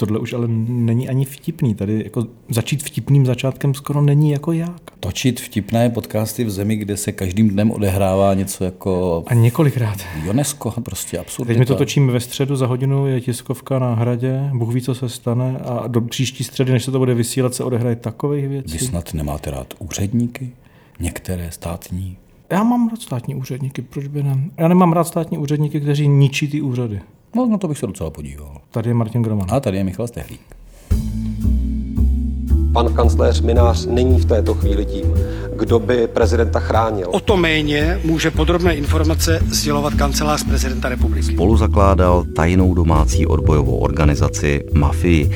Tohle už ale není ani vtipný. Tady jako začít vtipným začátkem skoro není jako jak. Točit vtipné podcasty v zemi, kde se každým dnem odehrává něco jako... A několikrát. UNESCO, prostě absurdita. Teď my to točíme ve středu, za hodinu je tiskovka na hradě, Bůh ví, co se stane a do příští středy, než se to bude vysílat, se odehraje takových věcí. Vy snad nemáte rád úředníky? Některé státní? Já mám rád státní úředníky, proč by ne? Já nemám rád státní úředníky, kteří ničí ty úřady. No, no to bych se docela podíval. Tady je Martin Groman. A tady je Michal Stehlík. Pan kancléř Minář není v této chvíli tím, kdo by prezidenta chránil. O to méně může podrobné informace sdělovat kancelář prezidenta republiky. Spolu zakládal tajnou domácí odbojovou organizaci Mafii.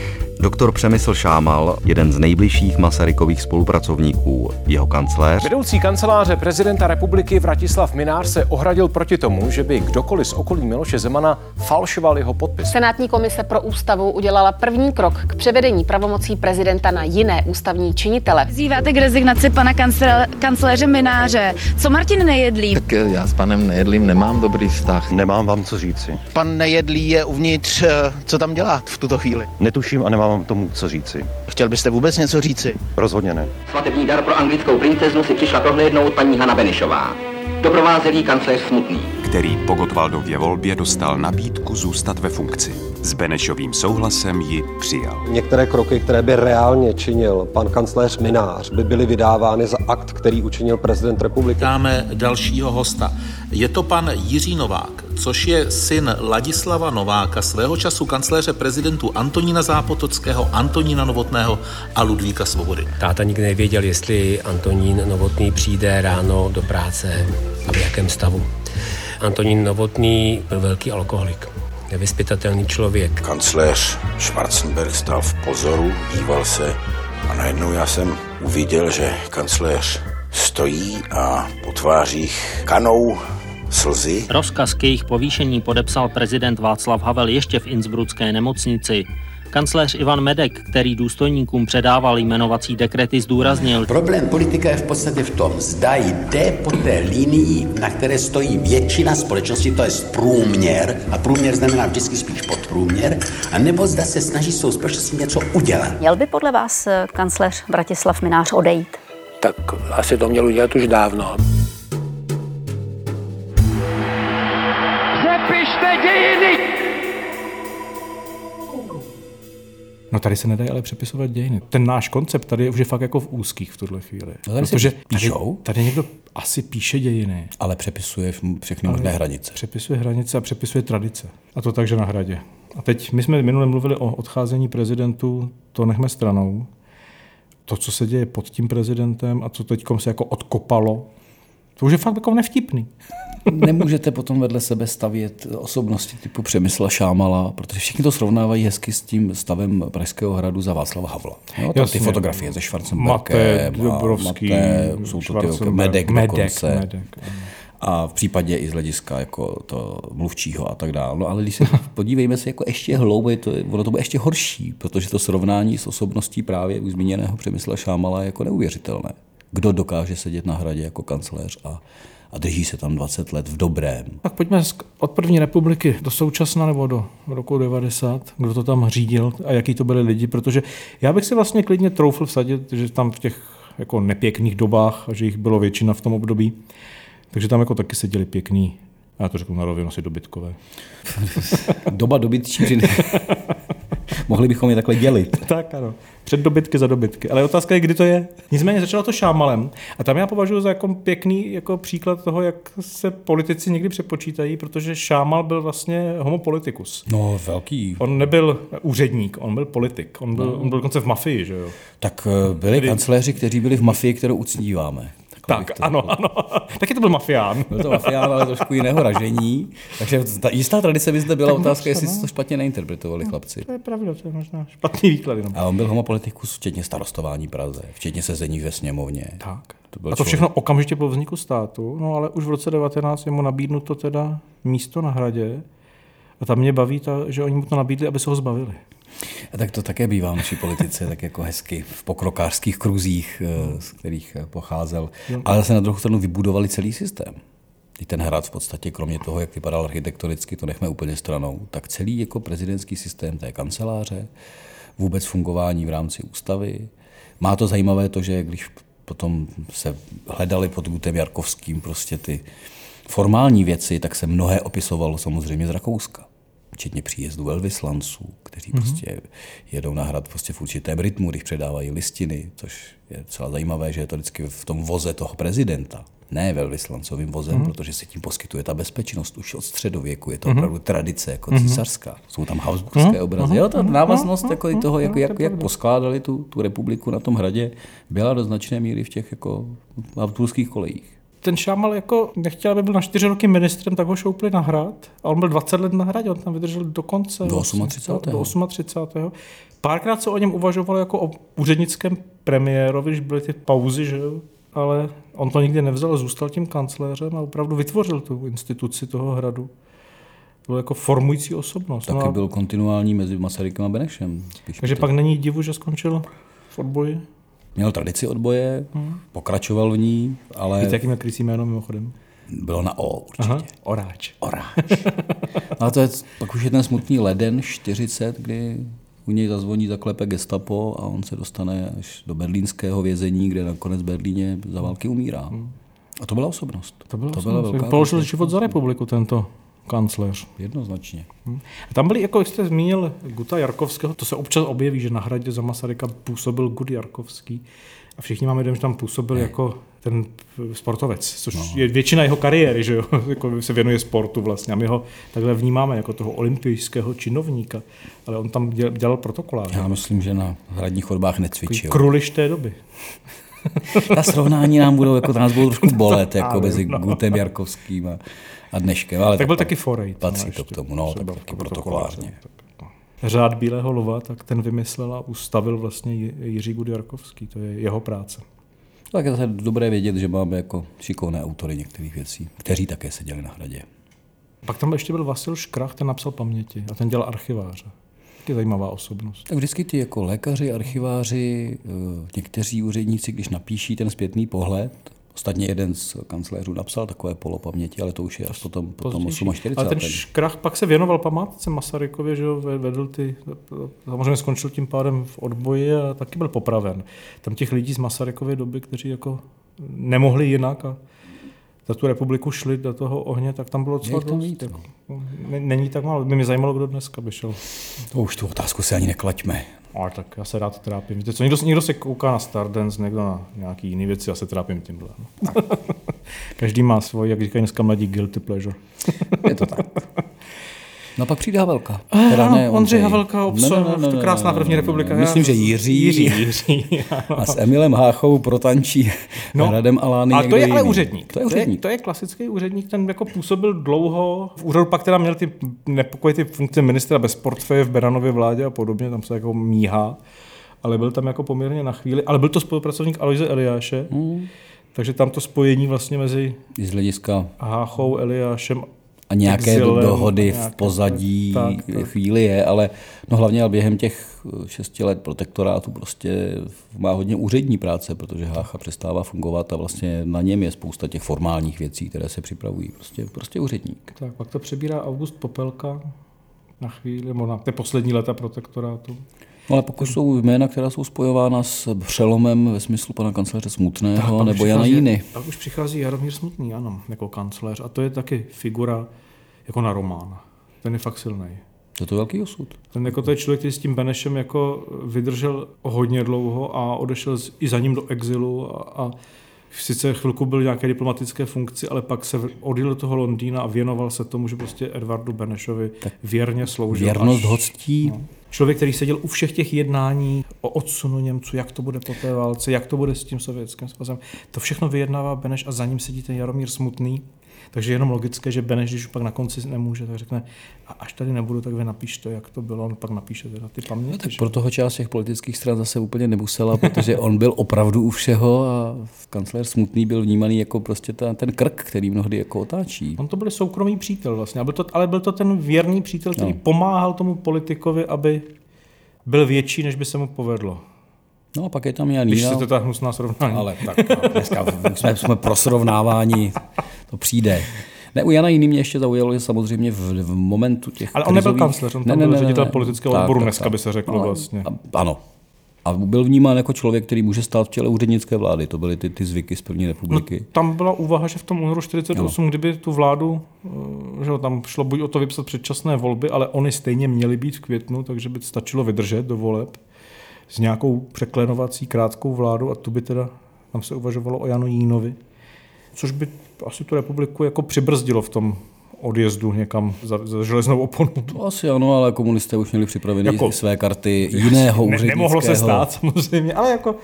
Doktor Přemysl Šámal, jeden z nejbližších Masarykových spolupracovníků, jeho kancléř. Vedoucí kanceláře prezidenta republiky Vratislav Minář se ohradil proti tomu, že by kdokoliv z okolí Miloše Zemana falšoval jeho podpis. Senátní komise pro ústavu udělala první krok k převedení pravomocí prezidenta na jiné ústavní činitele. Zýváte k rezignaci pana kancel, kancléře Mináře. Co Martin Nejedlí? Tak já s panem Nejedlým nemám dobrý vztah. Nemám vám co říci. Pan Nejedlý je uvnitř, co tam dělá v tuto chvíli? Netuším a nemám vám tomu co říci. Chtěl byste vůbec něco říci? Rozhodně ne. Svatební dar pro anglickou princeznu si přišla prohlédnout paní Hanna Benešová. Doprovázel kancléř Smutný. Který po Gotwaldově volbě dostal nabídku zůstat ve funkci. S Benešovým souhlasem ji přijal. Některé kroky, které by reálně činil pan kancléř Minář, by byly vydávány za akt, který učinil prezident republiky. Dáme dalšího hosta. Je to pan Jiří Novák, což je syn Ladislava Nováka, svého času kancléře prezidentu Antonína Zápotockého, Antonína Novotného a Ludvíka Svobody. Táta nikdy nevěděl, jestli Antonín Novotný přijde ráno do práce a v jakém stavu. Antonín Novotný byl velký alkoholik, nevyspytatelný člověk. Kancléř Schwarzenberg stál v pozoru, díval se a najednou já jsem uviděl, že kancléř stojí a po tvářích kanou slzy. Rozkaz k jejich povýšení podepsal prezident Václav Havel ještě v Innsbrucké nemocnici. Kancléř Ivan Medek, který důstojníkům předával jmenovací dekrety, zdůraznil. Problém politika je v podstatě v tom, zda jde po té linii, na které stojí většina společnosti, to je průměr, a průměr znamená vždycky spíš podprůměr, a nebo zda se snaží s tou společností něco udělat. Měl by podle vás eh, kancléř Bratislav Minář odejít? Tak asi to měl udělat už dávno. Přepište dějiny! No tady se nedají ale přepisovat dějiny. Ten náš koncept tady už je fakt jako v úzkých v tuhle chvíli. No tady Protože píšou? Tady, tady někdo asi píše dějiny. Ale přepisuje všechny možné hranice. Přepisuje hranice a přepisuje tradice. A to takže na hradě. A teď my jsme minule mluvili o odcházení prezidentů, to nechme stranou. To, co se děje pod tím prezidentem a co teď se jako odkopalo, to už je fakt jako nevtipný. Nemůžete potom vedle sebe stavět osobnosti typu Přemysla Šámala, protože všichni to srovnávají hezky s tím stavem Pražského hradu za Václava Havla. Jo, Jasně. ty fotografie ze Schwarzenbergem, Dubrovský, Mate, jsou to ty, Medek, Medek dokonce. Medek. A v případě i z hlediska jako to mluvčího a tak dále. No ale když se podívejme se jako ještě hlouběji, to, ono to bude ještě horší, protože to srovnání s osobností právě už zmíněného Přemysla Šámala je jako neuvěřitelné. Kdo dokáže sedět na hradě jako kancléř a a drží se tam 20 let v dobrém. Tak pojďme od první republiky do současna nebo do roku 90, kdo to tam řídil a jaký to byli lidi, protože já bych si vlastně klidně troufl vsadit, že tam v těch jako nepěkných dobách, a že jich bylo většina v tom období, takže tam jako taky seděli pěkný, já to řeknu na rovinu, asi dobytkové. Doba dobytčí, Mohli bychom je takhle dělit. tak ano. Před dobytky za dobytky. Ale otázka je, kdy to je. Nicméně začalo to šámalem. A tam já považuji za jako pěkný jako příklad toho, jak se politici někdy přepočítají, protože šámal byl vlastně homopolitikus. No, velký. On nebyl úředník, on byl politik. On byl, no. on byl dokonce v mafii, že jo? Tak eh, byli Kdy... kancléři, kteří byli v mafii, kterou uctíváme. Tak, to, ano, ano. Taky to byl mafián. Byl to mafián, ale trošku jiného ražení. Takže ta jistá tradice by zde byla tak otázka, jestli no. to špatně neinterpretovali chlapci. To je pravda, to je možná špatný výklad. Jenom. A on byl homopolitikus, včetně starostování Praze, včetně sezení ve sněmovně. Tak. To byl a to člověk. všechno okamžitě po vzniku státu, no ale už v roce 19 je mu nabídnuto teda místo na hradě. A tam mě baví, ta, že oni mu to nabídli, aby se ho zbavili. A tak to také bývá v naší politice, tak jako hezky v pokrokářských kruzích, eh, z kterých eh, pocházel. Ale zase na druhou stranu vybudovali celý systém. i ten hrad v podstatě, kromě toho, jak vypadal architektonicky, to nechme úplně stranou, tak celý jako prezidentský systém té kanceláře, vůbec fungování v rámci ústavy. Má to zajímavé to, že když potom se hledali pod Gutem Jarkovským prostě ty formální věci, tak se mnohé opisovalo samozřejmě z Rakouska včetně příjezdu velvyslanců, kteří mm-hmm. prostě jedou na hrad prostě v určitém rytmu, když předávají listiny, což je celá zajímavé, že je to vždycky v tom voze toho prezidenta, ne velvyslancovým vozem, mm-hmm. protože se tím poskytuje ta bezpečnost už od středověku, je to mm-hmm. opravdu tradice jako mm-hmm. císařská. Jsou tam habsburské mm-hmm. obrazy. Jo, ta návaznost jako i toho, jako, jak, jak poskládali tu, tu republiku na tom hradě, byla do značné míry v těch jako habsburských kolejích ten Šámal jako nechtěl, aby byl na čtyři roky ministrem, tak ho šoupli na hrad. A on byl 20 let na hradě, on tam vydržel do konce. Do 38. Do 38. Párkrát se o něm uvažovalo jako o úřednickém premiérovi, když byly ty pauzy, že jo? ale on to nikdy nevzal, zůstal tím kancléřem a opravdu vytvořil tu instituci toho hradu. Byl jako formující osobnost. Taky no a... byl kontinuální mezi Masarykem a Benešem. Takže pak není divu, že skončil v odboji? Měl tradici odboje, hmm. pokračoval v ní, ale... Víte, jaký měl krycí jméno mimochodem? Bylo na O určitě. Aha, oráč. Oráč. a to je, pak už je ten smutný leden 40, kdy u něj zazvoní, zaklepe gestapo a on se dostane až do berlínského vězení, kde nakonec v Berlíně za války umírá. Hmm. A to byla osobnost. To byla, to byla velká Položil život za republiku tento kancléř. Jednoznačně. Hmm. A tam byli, jako jste zmínil, Guta Jarkovského, to se občas objeví, že na hradě za Masaryka působil Gut Jarkovský. A všichni máme dojem, že tam působil jako ten sportovec, což no. je většina jeho kariéry, že jo? jako se věnuje sportu vlastně. A my ho takhle vnímáme jako toho olympijského činovníka, ale on tam dělal protokolář. Já myslím, že na hradních chodbách necvičil. Kruliš té doby. Ta srovnání nám budou, jako nás budou trošku bolet, jako mezi no. Gutem Jarkovským a, a dneškem. Ale tak byl taky forej. Patří to k tomu, no, tak taky protokolárně. Řád Bílého lova, tak ten vymyslel a ustavil vlastně Jiří Gudjarkovský, to je jeho práce. Tak je zase dobré vědět, že máme jako šikovné autory některých věcí, kteří také seděli na hradě. Pak tam ještě byl Vasil Škrach, ten napsal paměti a ten dělal archiváře. Taky zajímavá osobnost. Tak vždycky ty jako lékaři, archiváři, eh, někteří úředníci, když napíší ten zpětný pohled, Ostatně jeden z kancléřů napsal takové polopaměti, ale to už je až potom, potom 48. Ale ten Škrach pak se věnoval památce Masarykově, že jo, vedl ty, samozřejmě skončil tím pádem v odboji a taky byl popraven. Tam těch lidí z Masarykovy doby, kteří jako nemohli jinak a za tu republiku šli do toho ohně, tak tam bylo docela dost. Víc, jako, Není tak málo. By mě zajímalo, kdo dneska by šel. To už tu otázku si ani neklaďme. Ale tak já se rád trápím. Víte co, někdo, někdo se kouká na Stardance, někdo na nějaký jiný věci, já se trápím tímhle. Každý má svůj, jak říkají dneska mladí, guilty pleasure. Je to tak. No pak přijde Havelka. Teda ne, Ondřej Havelka, obsal, no, no, no, no, krásná první republika. Myslím, že Jiří, Jiří, Jiří a s Emilem Háchou protančí no, Hradem Alány. A to je ale úředník. To je, úředník. To je, to je klasický úředník, ten jako působil dlouho. V úřadu pak teda měl ty nepokoje ty funkce ministra bez portfeje v Beranově vládě a podobně, tam se jako míhá. Ale byl tam jako poměrně na chvíli. Ale byl to spolupracovník Aloise Eliáše. Mm. Takže tam to spojení vlastně mezi z hlediska Háchou, Eliášem a nějaké exilem, dohody nějaké, v pozadí tak, tak. chvíli je, ale no hlavně během těch šesti let protektorátu prostě má hodně úřední práce, protože Hácha přestává fungovat a vlastně na něm je spousta těch formálních věcí, které se připravují. Prostě, prostě úředník. Tak pak to přebírá August Popelka na chvíli, nebo na ty poslední leta protektorátu. No ale pokud jsou jména, která jsou spojována s přelomem ve smyslu pana kancléře Smutného tak, nebo Jana Jíny. Tak už přichází Jaromír Smutný, ano, jako kancléř. A to je taky figura jako na román. Ten je fakt silný. To to velký osud. Ten jako to je člověk, který s tím Benešem jako vydržel hodně dlouho a odešel i za ním do exilu a, a sice chvilku byl nějaké diplomatické funkci, ale pak se odjel do toho Londýna a věnoval se tomu, že prostě Edvardu Benešovi tak věrně sloužil. Věrnost až, hostí. No. Člověk, který seděl u všech těch jednání o odsunu Němců, jak to bude po té válce, jak to bude s tím sovětským svazem, to všechno vyjednává Beneš a za ním sedí ten Jaromír Smutný, takže jenom logické, že Beneš, když pak na konci nemůže, tak řekne, a až tady nebudu, tak vy napište, jak to bylo, on pak napíše teda ty paměti. No, tak pro toho část těch politických stran zase úplně nemusela, protože on byl opravdu u všeho a kancléř Smutný byl vnímaný jako prostě ta, ten krk, který mnohdy jako otáčí. On to byl soukromý přítel vlastně, ale byl to, ale byl to ten věrný přítel, který no. pomáhal tomu politikovi, aby byl větší, než by se mu povedlo. No a pak je tam Jan Když se to ta hnusná srovnání. Ale tak no, dneska jsme, jsme pro srovnávání, to přijde. Ne, u Jana Jiný mě ještě zaujalo, že samozřejmě v, v momentu těch Ale on nebyl krizových- kancléř, on tam byl ředitel politického odboru dneska by se řeklo vlastně. A, ano. A byl vnímán jako člověk, který může stát v čele úřednické vlády. To byly ty, ty zvyky z první republiky. No, tam byla úvaha, že v tom únoru 48, no. kdyby tu vládu, eh, že tam šlo buď o to vypsat předčasné volby, ale oni stejně měly být v květnu, takže by stačilo vydržet do voleb s nějakou překlenovací krátkou vládu a tu by teda, tam se uvažovalo o Janu Jínovi, což by asi tu republiku jako přibrzdilo v tom odjezdu někam za, za železnou oponu. To asi ano, ale komunisté už měli připravené Jako- své karty jiného ne, úřednického. Nemohlo se stát samozřejmě, ale jako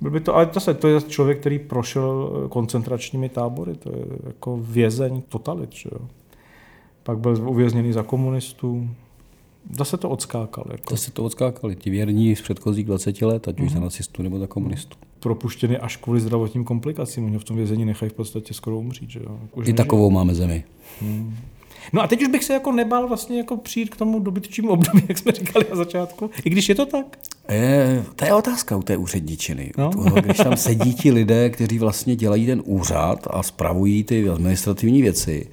byl by to, ale zase to je člověk, který prošel eh, koncentračními tábory, to je jako vězeň totalit, že jo. Pak byl uvězněný za komunistů, zase to odskákal. Jako. Zase to odskákali. Ti věrní z předchozích 20 let, ať už za nacistů nebo za komunistů. Propuštěný až kvůli zdravotním komplikacím, oni ho v tom vězení nechají v podstatě skoro umřít, že jo. Už I nežije. takovou máme zemi. Hmm. No a teď už bych se jako nebál vlastně jako přijít k tomu dobytčímu období, jak jsme říkali na začátku, i když je to tak. Je, to je otázka u té úředničiny. No. No. Toho, když tam sedí ti lidé, kteří vlastně dělají ten úřad a spravují ty administrativní věci.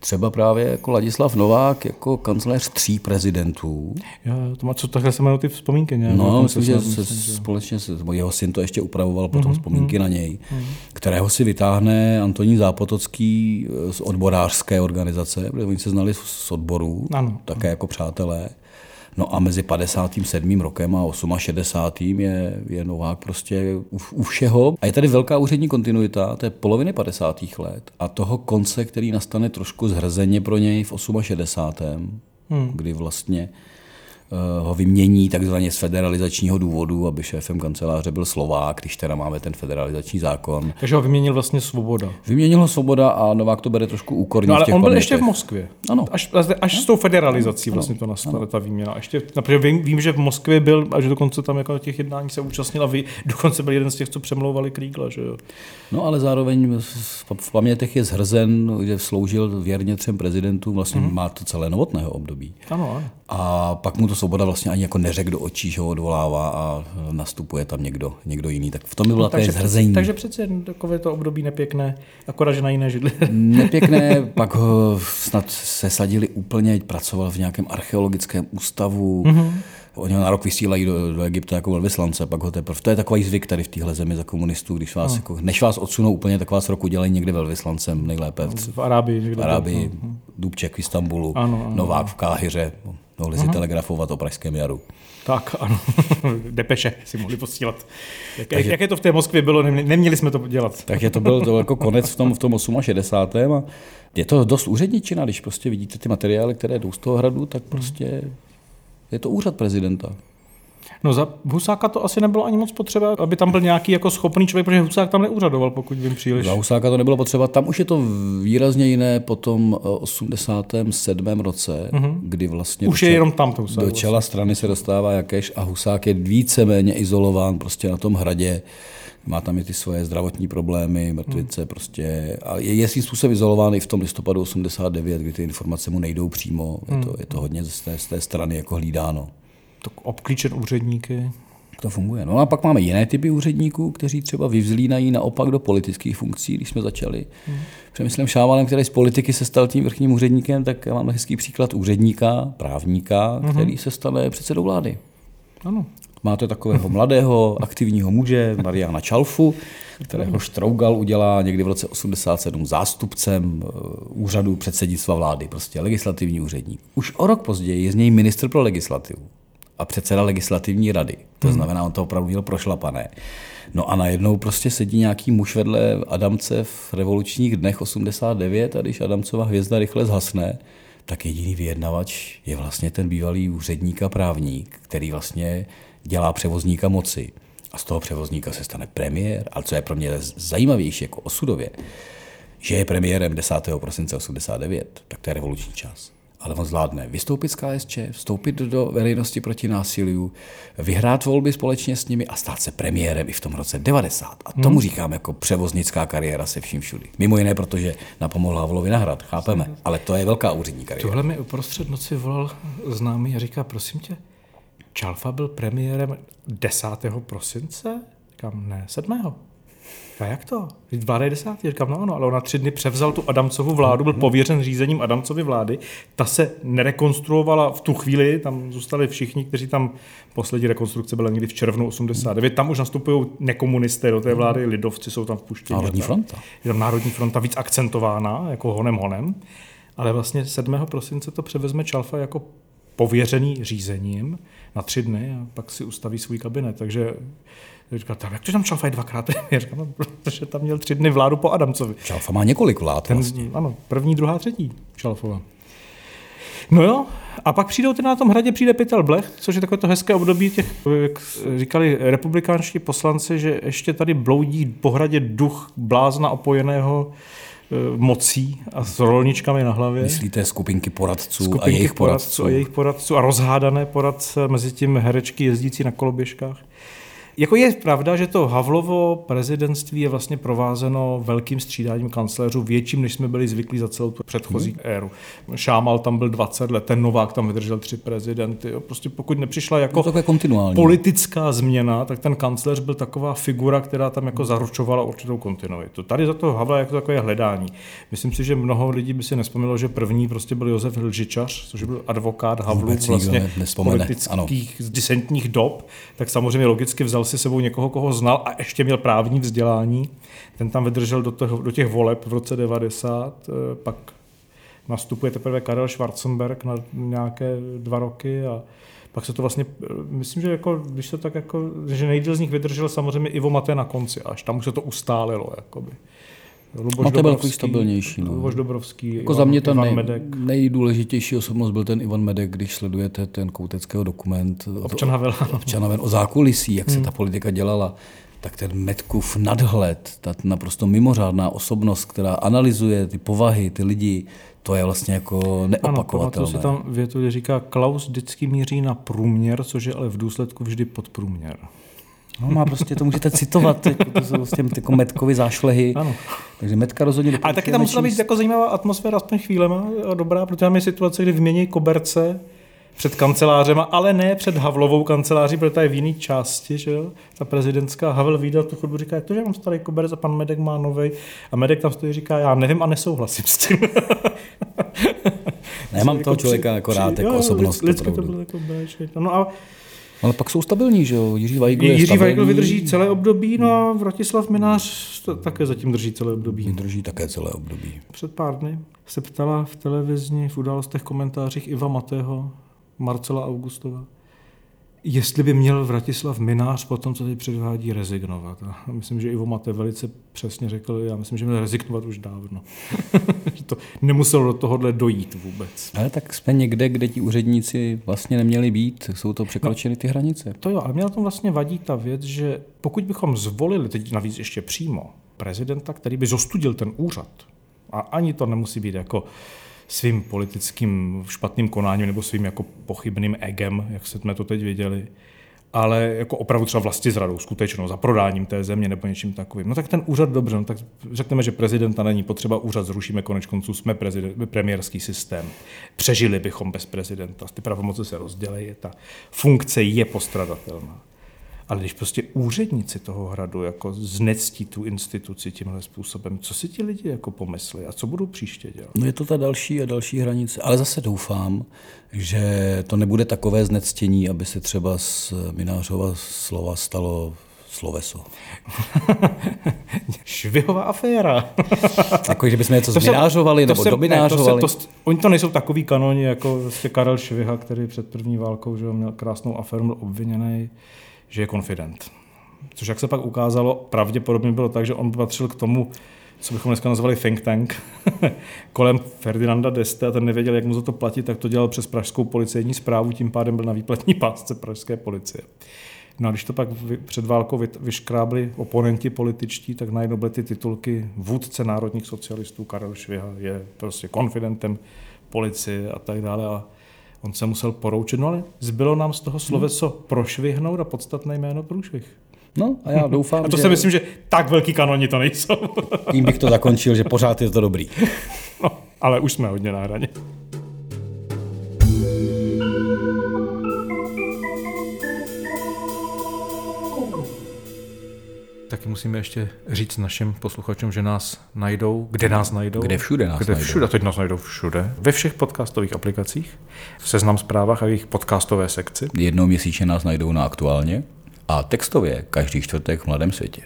Třeba právě jako Ladislav Novák, jako kancléř tří prezidentů. Já, to má, co takhle se jmenují ty vzpomínky nějak? No, Dokonce myslím, že se myslím, společně, se, jeho syn to ještě upravoval potom Mhm, vzpomínky mhm, na něj, mhm. kterého si vytáhne Antonín Zápotocký eh, z odborářské organizace, protože oni se znali z- z odborů, Ano. také jako přátelé. No a mezi 57. rokem a 68. je, je Novák prostě u, u všeho. A je tady velká úřední kontinuita té poloviny 50. let a toho konce, který nastane trošku zhrzeně pro něj v 68. Hmm. kdy vlastně ho vymění takzvaně z federalizačního důvodu, aby šéfem kanceláře byl Slovák, když teda máme ten federalizační zákon. Takže ho vyměnil vlastně Svoboda. Vyměnil ho Svoboda a Novák to bere trošku úkorně No ale v těch on byl pamětech. ještě v Moskvě. Ano. Až, až s tou federalizací vlastně to nastala ta výměna. Ještě, protože vím, vím, že v Moskvě byl a že dokonce tam jako těch jednání se účastnil a vy, dokonce byl jeden z těch, co přemlouvali Krígla, že jo. No ale zároveň v- pamětech je zhrzen, že sloužil věrně třem prezidentům, vlastně Mhm. má to celé novotného období. Ano, ano. A pak mu to Svoboda vlastně ani jako neřekl do očí, že ho odvolává a nastupuje tam někdo, někdo jiný. Tak v tom by takové No, takže, zhrzení. takže přece jen takové to období nepěkné, akorát, že na jiné židli. Nepěkné, pak ho snad se sadili úplně, pracoval v nějakém archeologickém ústavu. Mhm. Mm-hmm. Oni ho na rok vysílají do, do Egypta jako velvyslance, pak ho teprve. To je takový zvyk tady v téhle zemi za komunistů, když vás, No. jako, než vás odsunou úplně, tak vás roku dělají někde velvyslancem, nejlépe v, V Arábii někde v Arábii, byl, no. Dubček v Istanbulu, Ano, ano, Novák ano. v Káhyře, mohli si Aha. telegrafovat o Pražském jaru. Tak, ano. Depeše si mohli posílat. Jak, Takže- jaké to v té Moskvě bylo, nemě- neměli jsme to dělat. Takže to byl to jako konec v tom, v tom 68. A je to dost úředničina, když prostě vidíte ty materiály, které jdou z toho hradu, tak prostě je to úřad prezidenta. No za Husáka to asi nebylo ani moc potřeba, aby tam byl nějaký jako schopný člověk, protože Husák tam neúřadoval, pokud vím příliš. Za Husáka to nebylo potřeba. Tam už je to výrazně jiné po tom eh, 87. roce, Mhm. kdy vlastně Už do je čela- jenom tam to Husák do čela strany se dostává Jakeš a Husák je víceméně izolován prostě na tom hradě. Má tam i ty svoje zdravotní problémy, mrtvice Hmm. prostě. A je, je svým způsobem izolován i v tom listopadu 89, kdy ty informace mu nejdou přímo. Je to, Hmm. je to hodně z té, z té strany jako hlídáno. Tak obklíčen úředníky. To funguje. No a pak máme jiné typy úředníků, kteří třeba vyvzlínají naopak do politických funkcí, když jsme začali. Hmm. Přemyslím Šámalem, který z politiky se stal tím vrchním úředníkem, tak já mám hezký příklad úředníka, právníka, Mhm. který se stane předsedou vlády. Ano. Máte takového mladého, aktivního muže, Mariana Čalfu, kterého Štrougal udělá někdy v roce 87 zástupcem eh, úřadu předsednictva vlády, prostě legislativní úředník. Už o rok později je z něj ministr pro legislativu a předseda legislativní rady. To Mhm. znamená, on to opravdu měl prošlapané. No a najednou prostě sedí nějaký muž vedle Adamce v revolučních dnech 89 a když Adamcova hvězda rychle zhasne, tak jediný vyjednavač je vlastně ten bývalý úředník a právník, který vlastně dělá převozníka moci. A z toho převozníka se stane premiér. Ale co je pro mě zajímavější jako osudově, že je premiérem 10. prosince 89, tak to je revoluční čas. Ale on zvládne vystoupit z KSČ, vstoupit do veřejnosti proti násiliu, vyhrát volby společně s nimi a stát se premiérem i v tom roce 90. A tomu Hmm. říkám jako převoznická kariéra se vším všudy. Mimo jiné, protože napomohl Havlovi na hrad, chápeme. Ale to je velká úřední kariéra. Tohle mi uprostřed noci volal známý a říká, prosím tě, Čalfa byl premiérem 10. prosince? Říkám, ne, 7. A jak to? Vždyť vláda je desátý. Říkám, no ano, ale ona tři dny převzal tu Adamcovu vládu, byl pověřen řízením Adamcovy vlády. Ta se nerekonstruovala v tu chvíli, tam zůstali všichni, kteří tam, poslední rekonstrukce byla někdy v červnu 89, tam už nastupují nekomunisté do té vlády, lidovci jsou tam vpuštěni. Národní fronta. Je tam Národní fronta víc akcentována, jako honem honem. Ale vlastně 7. prosince to převezme Čalfa jako pověřený řízením na tři dny a pak si ustaví svůj kabinet. Takže Říkal, jak to tam Čalfa je dvakrát premiér? Říkal, no, protože tam měl tři dny vládu po Adamcovi. Čalfa má několik vlád Ten, vlastně. Ano, první, druhá, třetí Čalfova. No jo, a pak přijdou ty na tom hradě, přijde Pytel Blech, což je takové to hezké období těch, jak říkali republikánští poslanci, že ještě tady bloudí po hradě duch blázna opojeného eh, mocí a s rolničkami na hlavě. Myslíte skupinky poradců skupinky a jejich poradců. A jejich poradců a rozhádané poradce mezi tím herečky jezdící na koloběžkách. Jako je pravda, že to Havlovo prezidentství je vlastně provázeno velkým střídáním kancléřů, větším, než jsme byli zvyklí za celou tu předchozí hmm. éru. Šámal tam byl 20 let, ten Novák tam vydržel tři prezidenty. Prostě pokud nepřišla jako politická změna, tak ten kancléř byl taková figura, která tam jako zaručovala určitou kontinuitu. Tady za to Havla jako takové hledání. Myslím si, že mnoho lidí by si nespomnělo, že první prostě byl Josef Lžičař, což byl advokát Havlu vlastně politických ano. disentních dob, tak samozřejmě logicky vzal si sebou někoho, koho znal a ještě měl právní vzdělání. Ten tam vydržel do, toho, do těch voleb v roce 90, eh, pak nastupuje teprve Karel Schwarzenberg na nějaké dva roky a pak se to vlastně, eh, myslím, že jako, když to tak jako, že nejdíl z nich vydržel samozřejmě Ivo Maté na konci, až tam už se to ustálilo, jakoby. Luboš no to byl takový stabilnější. No. Luboš Dobrovský, jako Ivan, za mě ten nej, Medek. nejdůležitější osobnost byl ten Ivan Medek, když sledujete ten kouteckého dokument Občan Havela. Občan Havel, o zákulisí, jak hmm. se ta politika dělala tak ten Metkův nadhled, ta naprosto mimořádná osobnost, která analyzuje ty povahy, ty lidi, to je vlastně jako neopakovatelné. Ano, si tam větu, kde říká, Klaus vždycky míří na průměr, což je ale v důsledku vždy podprůměr. No, má prostě, to můžete citovat, jako, to jsou prostě jako metkovy zášlehy. Ano. Takže metka rozhodně A taky tam musela být jako zajímavá atmosféra aspoň chvílema dobrá, protože tam je situace, kdy vymění koberce před kancelářema, ale ne před Havlovou kanceláří, protože ta je v jiné části, že jo? Ta prezidentská Havel vyjde tu chodbu, říká, jak to, že mám starý koberec a pan Medek má nový. A Medek tam stojí říká, já nevím a nesouhlasím s tím. ne, mám toho člověka jako rád, jako osobnost. Lidsky to bylo jako No a ale pak jsou stabilní, že jo? Jiří Weigl je Jiří stabilní. Weigl vydrží celé období, no a Vratislav Minář také zatím drží celé období. Drží také celé období. Před pár dny se ptala v televizní, v událostech, komentářích Iva Matého, Marcela Augustova, jestli by měl Vratislav Minář po tom, co teď předvádí, rezignovat. A myslím, že Ivo Mate velice přesně řekl, já myslím, že měl rezignovat už dávno. že to nemuselo do tohohle dojít vůbec. Ale tak jsme někde, kde ti úředníci vlastně neměli být, jsou to překročeny ty hranice. To jo, ale mě na tom vlastně vadí ta věc, že pokud bychom zvolili teď navíc ještě přímo prezidenta, který by zostudil ten úřad, a ani to nemusí být jako svým politickým špatným konáním nebo svým jako pochybným egem, jak jsme to teď viděli, ale jako opravdu třeba vlastně zradou, skutečnou, za prodáním té země nebo něčím takovým. No tak ten úřad dobře, no tak řekneme, že prezidenta není potřeba, úřad zrušíme, konec konců jsme premiérský systém. Přežili bychom bez prezidenta, ty pravomoci se rozdělejí, ta funkce je postradatelná. Ale když prostě úředníci toho hradu jako znectí tu instituci tímhle způsobem, co si ti lidi jako pomyslí a co budou příště dělat? No je to ta další a další hranice, ale zase doufám, že to nebude takové znectění, aby se třeba z Minářova slova stalo sloveso. Švihová aféra. jako, že bychom něco zminářovali nebo se, dominářovali. Ne, to se, to, oni to nejsou takový kanoni, jako vlastně Karel Šviha, který před první válkou že měl krásnou aféru, byl obviněný že je konfident. Což jak se pak ukázalo, pravděpodobně bylo tak, že on patřil k tomu, co bychom dneska nazvali think tank, kolem Ferdinanda Deste a ten nevěděl, jak mu za to platit, tak to dělal přes pražskou policejní zprávu, tím pádem byl na výpletní pásce pražské policie. No a když to pak před válkou vyškrábli oponenti političtí, tak najednou byly ty titulky vůdce národních socialistů Karel Šviha je prostě konfidentem policie a tak dále. A On se musel poroučit, no ale zbylo nám z toho sloveso hmm. prošvihnout a podstatné jméno průšvih. No a já doufám, A to že... si myslím, že tak velký kanoni to nejsou. Tím bych to zakončil, že pořád je to dobrý. No, ale už jsme hodně na hraně. Taky musíme ještě říct našim posluchačům, že nás najdou. Kde nás najdou? Kde všude nás Kde najdou. všude, teď nás najdou všude. Ve všech podcastových aplikacích, v seznam zprávách a jejich podcastové sekci. Jednou měsíčně nás najdou na aktuálně a textově každý čtvrtek v Mladém světě.